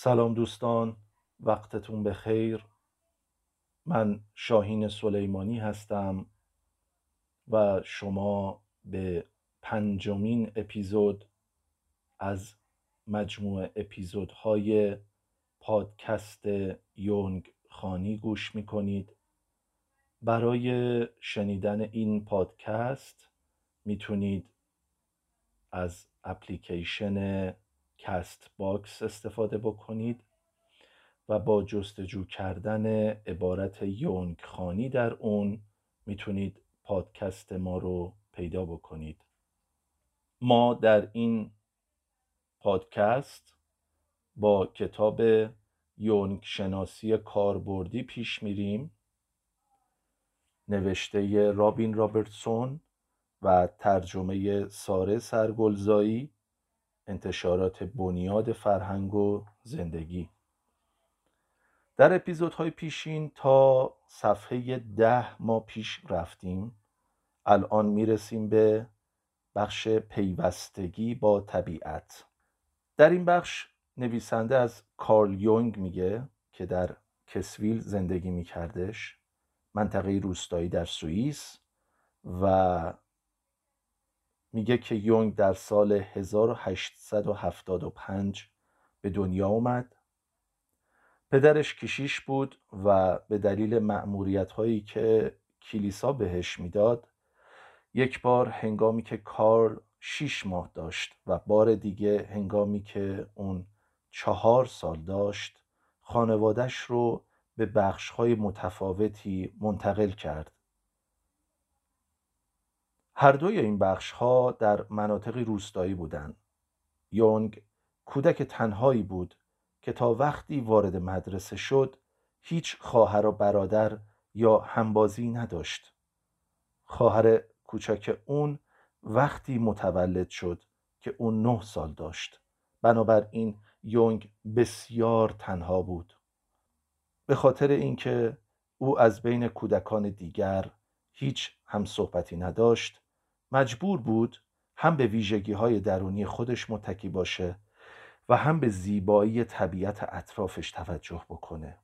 سلام دوستان وقتتون بخیر. من شاهین سلیمانی هستم و شما به پنجمین اپیزود از مجموع اپیزودهای پادکست یونگ خانی گوش می کنید برای شنیدن این پادکست می‌تونید از اپلیکیشن Castbox استفاده بکنید و با جستجو کردن عبارت یونگ خوانی در اون می‌تونید پادکست ما رو پیدا بکنید. ما در این پادکست با کتاب یونگ شناسی کاربردی پیش میریم. نوشته رابین رابرتسون و ترجمه ساره سرگلزایی. انتشارات بنیاد فرهنگ و زندگی. در اپیزودهای پیشین تا صفحه ده ما پیش رفتیم. الان می‌رسیم به بخش پیوستگی با طبیعت. در این بخش نویسنده از کارل یونگ میگه که در کسویل زندگی میکردش منطقه روستایی در سوئیس و میگه که یونگ در سال 1875 به دنیا اومد. پدرش کشیش بود و به دلیل معمولیت هایی که کلیسا بهش می‌داد یک بار هنگامی که کار شیش ماه داشت و بار دیگه هنگامی که اون چهار سال داشت خانوادش رو به بخش های متفاوتی منتقل کرد. هر دوی این بخش ها در مناطقی روستایی بودند. یونگ کودک تنهایی بود که تا وقتی وارد مدرسه شد هیچ خواهر و برادر یا همبازی نداشت. خواهر کوچک اون وقتی متولد شد که اون نه سال داشت. بنابراین یونگ بسیار تنها بود. به خاطر اینکه او از بین کودکان دیگر هیچ هم صحبتی نداشت مجبور بود هم به ویژگی های درونی خودش متکی باشه و هم به زیبایی طبیعت اطرافش توجه بکنه.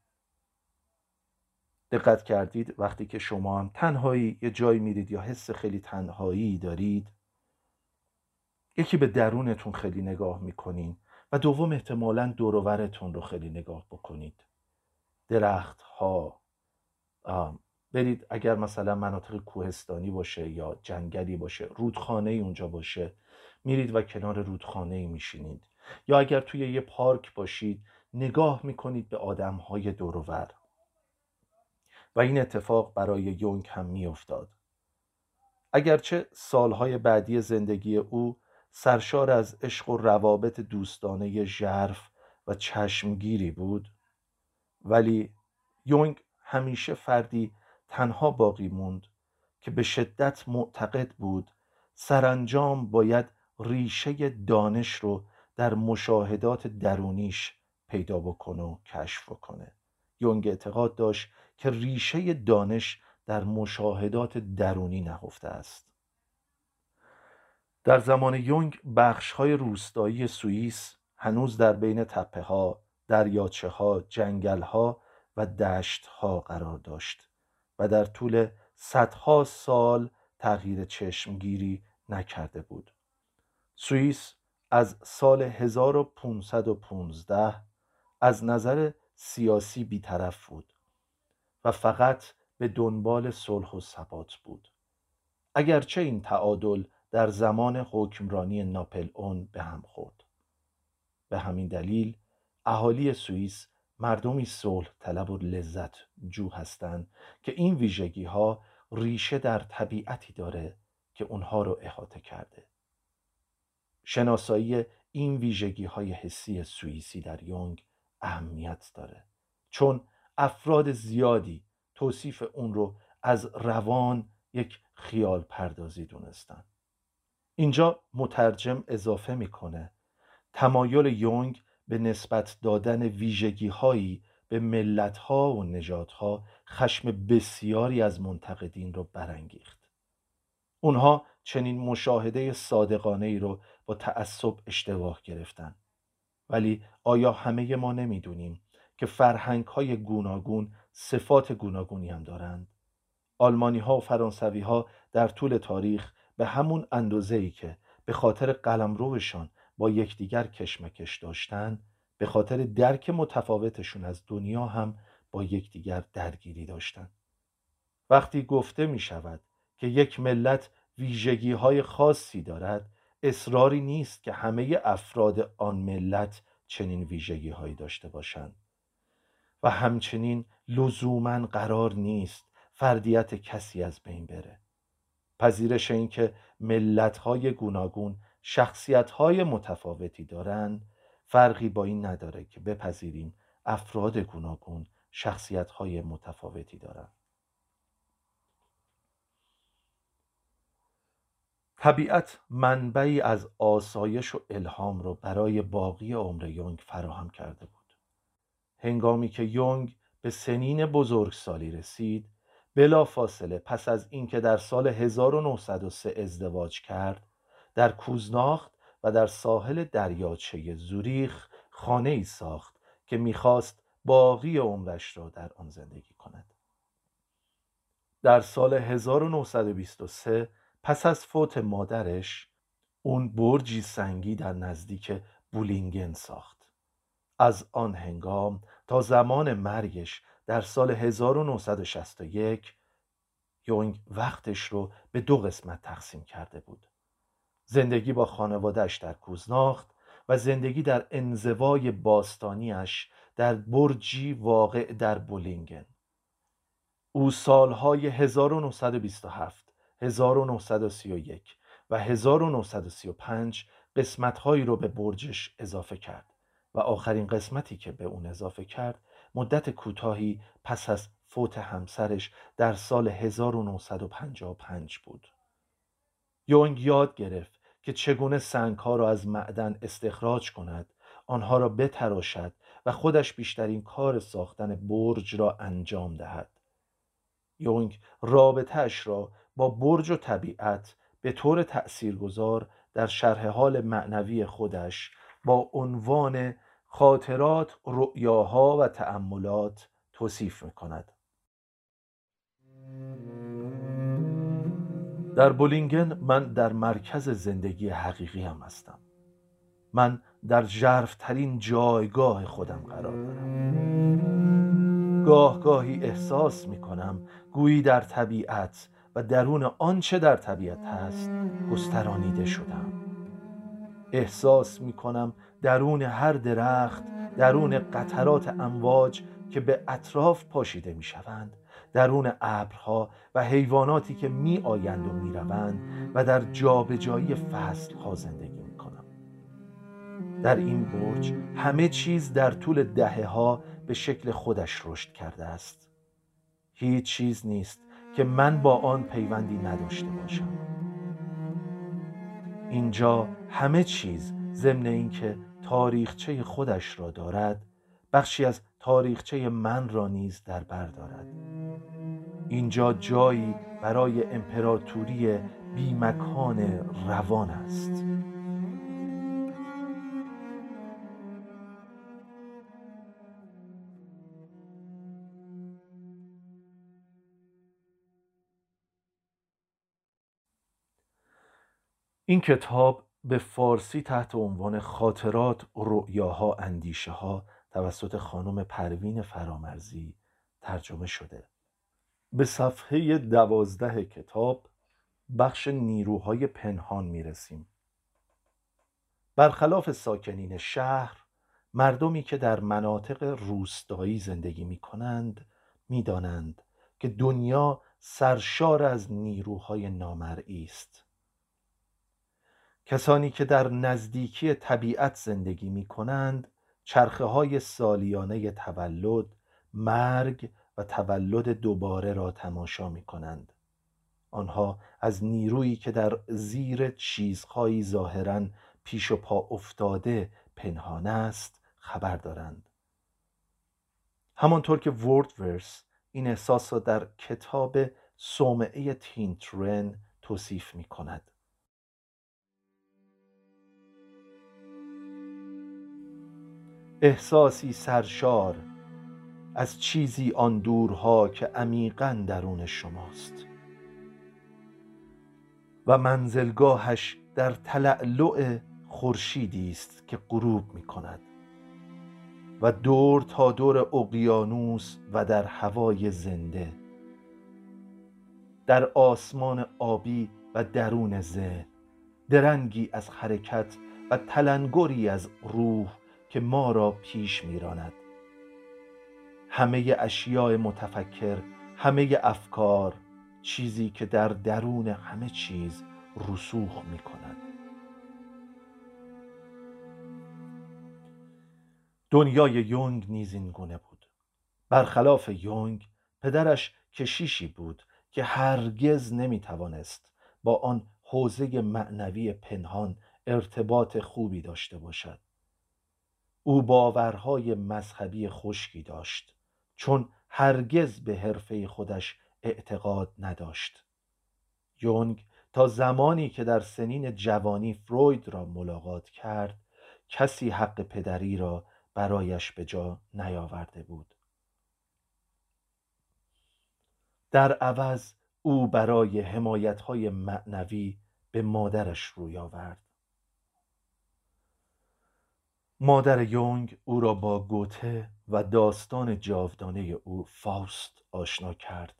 دقت کردید وقتی که شما هم تنهایی یه جایی میرید یا حس خیلی تنهایی دارید یکی به درونتون خیلی نگاه می‌کنین و دوم احتمالا دورورتون رو خیلی نگاه بکنید. درخت ها برید اگر مثلا مناطق کوهستانی باشه یا جنگلی باشه رودخانه ای اونجا باشه میرید و کنار رودخانه ای میشینید. یا اگر توی یه پارک باشید نگاه می‌کنید به آدم های دورور. و این اتفاق برای یونگ هم میافتاد. اگرچه سالهای بعدی زندگی او سرشار از عشق و روابط دوستانه ژرف و چشمگیری بود ولی یونگ همیشه فردی تنها باقی موند که به شدت معتقد بود سرانجام باید ریشه دانش رو در مشاهدات درونیش پیدا بکنه و کشف کنه یونگ اعتقاد داشت که ریشه دانش در مشاهدات درونی نهفته است. در زمان یونگ بخش های روستایی سوئیس هنوز در بین تپه ها، دریاچه ها، جنگل ها و دشت ها قرار داشت. و در طول صدها سال تغییر چشمگیری نکرده بود. سوئیس از سال 1515 از نظر سیاسی بیطرف بود و فقط به دنبال صلح و ثبات بود. اگرچه این تعادل در زمان حکمرانی ناپل اون به هم خورد. به همین دلیل اهالی سوئیس مردمی صلح طلب و لذت جو هستند که این ویژگی ها ریشه در طبیعتی داره که اونها رو احاطه کرده. شناسایی این ویژگی های حسی سوئیسی در یونگ اهمیت داره. چون افراد زیادی توصیف اون رو از روان یک خیال پردازی دونستن. اینجا مترجم اضافه می‌کنه. تمایل یونگ به نسبت دادن ویژگی هایی به ملت ها و نجات ها خشم بسیاری از منتقدین رو برانگیخت. اونها چنین مشاهده صادقانه ای رو با تعصب اشتباه گرفتن. ولی آیا همه ما نمی‌دونیم که فرهنگ های گوناگون صفات گوناگونی هم دارند؟ آلمانی ها و فرانسوی ها در طول تاریخ به همون اندازه ای که به خاطر قلمروشان با یکدیگر کشمکش داشتند به خاطر درک متفاوتشون از دنیا هم با یکدیگر درگیری داشتند وقتی گفته می شود که یک ملت ویژگی های خاصی دارد اصراری نیست که همه افراد آن ملت چنین ویژگی هایی داشته باشند. و همچنین لزوما قرار نیست فردیت کسی از بین بره. پذیرش اینکه ملت های گوناگون شخصیت های متفاوتی دارند. فرقی با این نداره که بپذیریم افراد گوناگون شخصیت های متفاوتی دارند. طبیعت منبعی از آسایش و الهام رو برای باقی عمر یونگ فراهم کرده بود. هنگامی که یونگ به سنین بزرگسالی رسید بلا فاصله پس از اینکه در سال 1903 ازدواج کرد در کوزناخت و در ساحل دریاچه زوریخ خانه ای ساخت که می‌خواست باقی عمرش را در آن زندگی کند. در سال 1923 پس از فوت مادرش اون برجی سنگی در نزدیک بولینگن ساخت. از آن هنگام تا زمان مرگش در سال 1961 یونگ وقتش رو به دو قسمت تقسیم کرده بود. زندگی با خانوادهش در کوزناخت و زندگی در انزوای باستانیش در برجی واقع در بولینگن او سالهای 1927 1931 و 1935 قسمتهایی رو به برجش اضافه کرد و آخرین قسمتی که به اون اضافه کرد مدت کوتاهی پس از فوت همسرش در سال 1955 بود. یونگ یاد گرفت که چگونه سنگها را از معدن استخراج کند آنها را بتراشد و خودش بیشترین کار ساختن برج را انجام دهد یونگ رابطهش را با برج و طبیعت به طور تأثیرگذار در شرح حال معنوی خودش با عنوان خاطرات رؤیاها و تأملات توصیف می کند. در بولینگن من در مرکز زندگی حقیقی هم هستم. من در جرفترین جایگاه خودم قرار دارم. گاه گاهی احساس می کنم گویی در طبیعت و درون آنچه در طبیعت هست گسترانیده شدم. احساس می کنم درون هر درخت درون قطرات امواج که به اطراف پاشیده می شوند درون ابرها و حیواناتی که می آیند و می روند و در جابجایی فصل ها زندگی می کنم در این برج همه چیز در طول دهه ها به شکل خودش رشد کرده است. هیچ چیز نیست که من با آن پیوندی نداشته باشم. اینجا همه چیز ضمن اینکه تاریخچه خودش را دارد بخشی از تاریخچه من را نیز در بر دارد. اینجا جایی برای امپراتوری بیمکان روان است. این کتاب به فارسی تحت عنوان خاطرات رؤیاها اندیشه ها توسط خانم پروین فرامرزی ترجمه شده. به صفحه دوازده کتاب بخش نیروهای پنهان می رسیم برخلاف ساکنین شهر مردمی که در مناطق روستایی زندگی می کنند می دانند که دنیا سرشار از نیروهای نامرئی است. کسانی که در نزدیکی طبیعت زندگی می کنند چرخه های سالیانه تولد، مرگ و تولد دوباره را تماشا می کنند. آنها از نیرویی که در زیر چیزهایی ظاهرا پیش و پا افتاده پنهان است خبر دارند. همانطور که وردورس این احساس را در کتاب صومعه تینترن توصیف می کند. احساسی سرشار از چیزی آن دورها که عمیقا درون شماست. و منزلگاهش در تلألؤ خورشیدی است که غروب می کند. و دور تا دور اقیانوس و در هوای زنده. در آسمان آبی و درون ذهن درنگی از حرکت و تلنگری از روح که ما را پیش میراند همه اشیاء متفکر همه افکار چیزی که در درون همه چیز رسوخ می کند دنیای یونگ نیز این گونه بود. برخلاف یونگ پدرش کشیشی بود که هرگز نمی توانست با آن حوزه معنوی پنهان ارتباط خوبی داشته باشد. او باورهای مذهبی خشکی داشت. چون هرگز به حرفه خودش اعتقاد نداشت. یونگ تا زمانی که در سنین جوانی فروید را ملاقات کرد کسی حق پدری را برایش به جا نیاورده بود. در عوض او برای حمایت های معنوی به مادرش روی آورد. مادر یونگ او را با گوته و داستان جاودانه او فاوست آشنا کرد.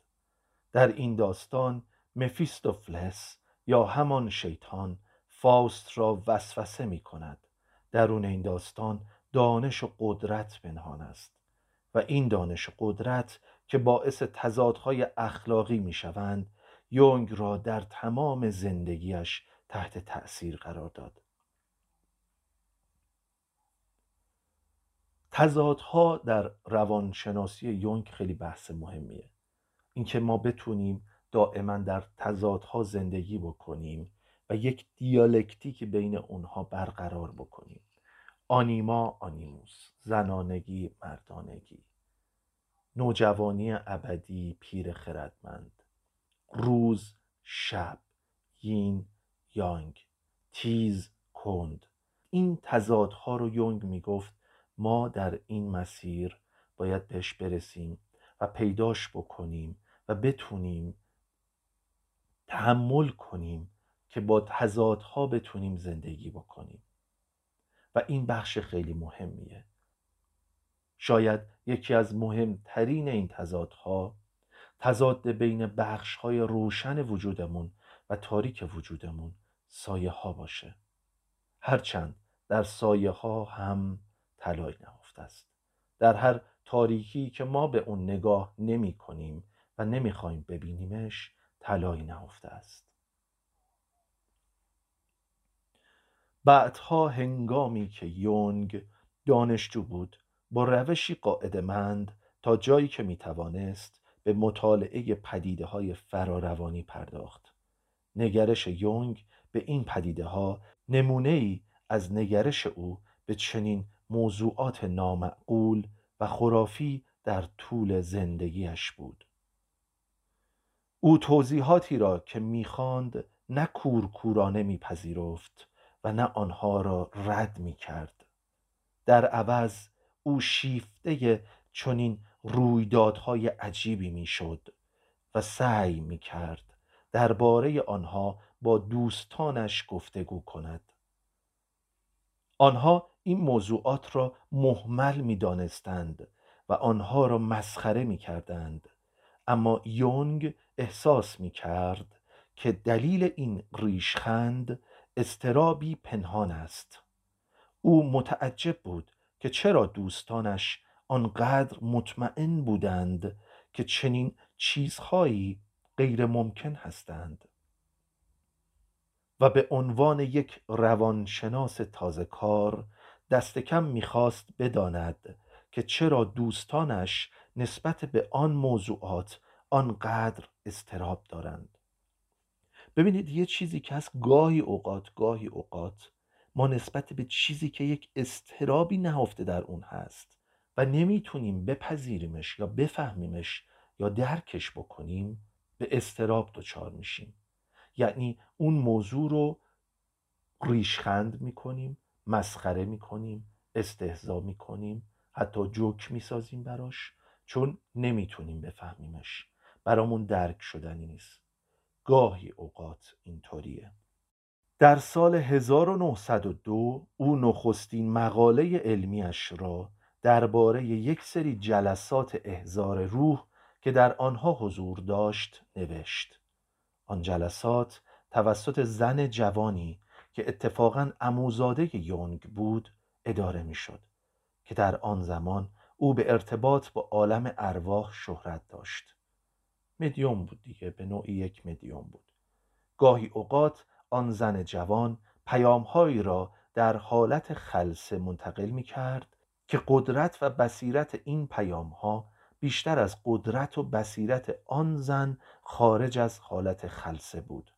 در این داستان مفیستوفلس یا همان شیطان فاوست را وسوسه می کند. درون این داستان دانش و قدرت پنهان است و این دانش و قدرت که باعث تضادهای اخلاقی می شوند یونگ را در تمام زندگیش تحت تأثیر قرار داد. تضادها در روانشناسی یونگ خیلی بحث مهمیه. اینکه ما بتونیم دائما در تضادها زندگی بکنیم و یک دیالکتیک بین اونها برقرار بکنیم. آنیما آنیموس زنانگی مردانگی. نوجوانی ابدی پیر خردمند. روز شب یین یانگ. تیز کند. این تضادها رو یونگ می‌گفت ما در این مسیر باید بهش برسیم و پیداش بکنیم و بتونیم تحمل کنیم که با تضادها بتونیم زندگی بکنیم. و این بخش خیلی مهمیه. شاید یکی از مهمترین این تضادها تضاد بین بخش های روشن وجودمون و تاریک وجودمون سایه ها باشه. هرچند در سایه ها هم طلای نهفته است. در هر تاریکی که ما به اون نگاه نمی کنیم و نمی‌خوایم ببینیمش طلایی نهفته است. بعدها هنگامی که یونگ دانشجو بود با روشی قاعدمند تا جایی که می‌توانست به مطالعه پدیده های فراروانی پرداخت. نگرش یونگ به این پدیده ها نمونه ای از نگرش او به چنین موضوعات نامعقول و خرافی در طول زندگیش بود. او توضیحاتی را که می‌خواند نه کورکورانه میپذیرفت و نه آنها را رد می‌کرد. در عوض او شیفته چنین رویدادهای عجیبی می‌شد و سعی می‌کرد درباره آنها با دوستانش گفتگو کند. آنها این موضوعات را محمل می دانستند و آنها را مسخره می کردند اما یونگ احساس می کرد که دلیل این ریشخند استرابی پنهان است. او متعجب بود که چرا دوستانش آنقدر مطمئن بودند که چنین چیزهایی غیر ممکن هستند. و به عنوان یک روانشناس تازه کار دست کم می‌خواست بداند که چرا دوستانش نسبت به آن موضوعات آنقدر استراب دارند. ببینید یه چیزی که هست گاهی اوقات گاهی اوقات ما نسبت به چیزی که یک استرابی نهفته در اون هست و نمی‌تونیم بپذیریمش یا بفهمیمش یا درکش بکنیم به استراب دچار میشیم. یعنی اون موضوع رو ریشخند می‌کنیم مسخره می‌کنیم استهزا می‌کنیم حتی جوک می‌سازیم براش چون نمی‌تونیم بفهمیمش. برامون درک شدنی نیست. گاهی اوقات اینطوریه. در سال 1902 او نخستین مقاله علمیش را درباره یک سری جلسات احزار روح که در آنها حضور داشت نوشت. آن جلسات توسط زن جوانی که اتفاقا اموزاده یونگ بود اداره می‌شد که در آن زمان او به ارتباط با عالم ارواح شهرت داشت. مدیوم بود دیگه به نوعی یک مدیوم بود. گاهی اوقات آن زن جوان پیامهایی را در حالت خلصه منتقل می کرد که قدرت و بصیرت این پیامها بیشتر از قدرت و بصیرت آن زن خارج از حالت خلصه بود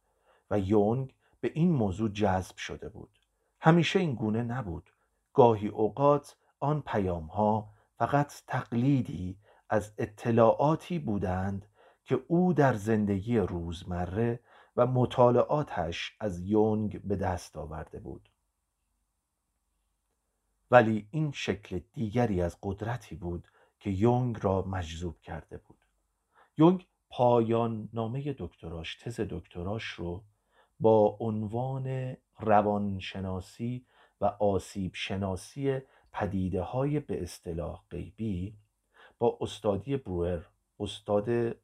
و یونگ به این موضوع جذب شده بود. همیشه این گونه نبود. گاهی اوقات آن پیامها فقط تقلیدی از اطلاعاتی بودند که او در زندگی روزمره و مطالعاتش از یونگ به دست آورده بود. ولی این شکل دیگری از قدرتی بود که یونگ را مجذوب کرده بود. یونگ پایان نامه دکتراش تز دکتراش رو با عنوان روانشناسی و آسیب شناسی پدیده های به اصطلاح غیبی با استادی بروئر. استاد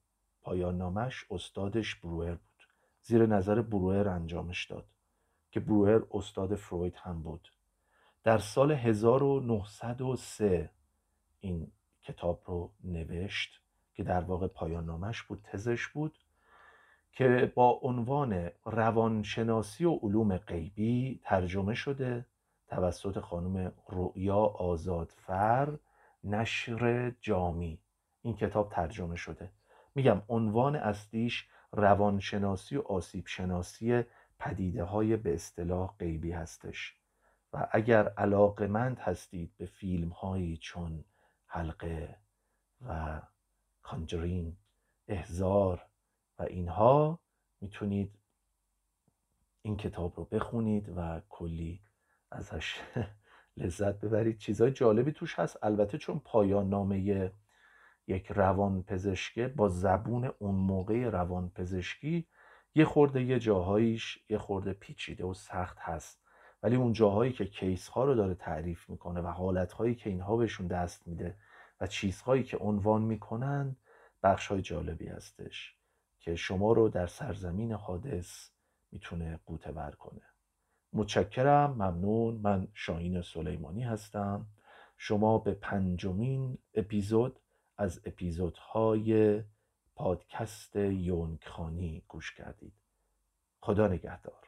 پایان نامش استادش بروئر بود. زیر نظر بروئر انجامش داد که بروئر استاد فروید هم بود. در سال 1903 این کتاب رو نوشت که در واقع پایان نامش بود تزش بود که با عنوان روانشناسی و علوم غیبی ترجمه شده توسط خانم رؤیا آزادفر نشر جامی. این کتاب ترجمه شده. میگم عنوان اصلیش روانشناسی و آسیب شناسی پدیده های به اصطلاح غیبی هستش. و اگر علاقمند هستید به فیلم هایی چون حلقه و کانجرین احزار و اینها می‌تونید این کتاب رو بخونید و کلی ازش لذت ببرید. چیزای جالبی توش هست. البته چون پایان نامه یک روان پزشکه با زبون اون موقع روان پزشکی یه خورده یه جاهاییش یه خورده پیچیده و سخت هست. ولی اون جاهایی که کیس ها رو داره تعریف می‌کنه و حالت هایی که اینها بهشون دست میده و چیزهایی که عنوان می‌کنن بخش های جالبی هستش که شما رو در سرزمین حادث می‌تونه قوته بر کنه. متشکرم ممنون. من شاهین سلیمانی هستم. شما به پنجمین اپیزود از اپیزودهای پادکست یونگ خانی گوش کردید. خدا نگهدار.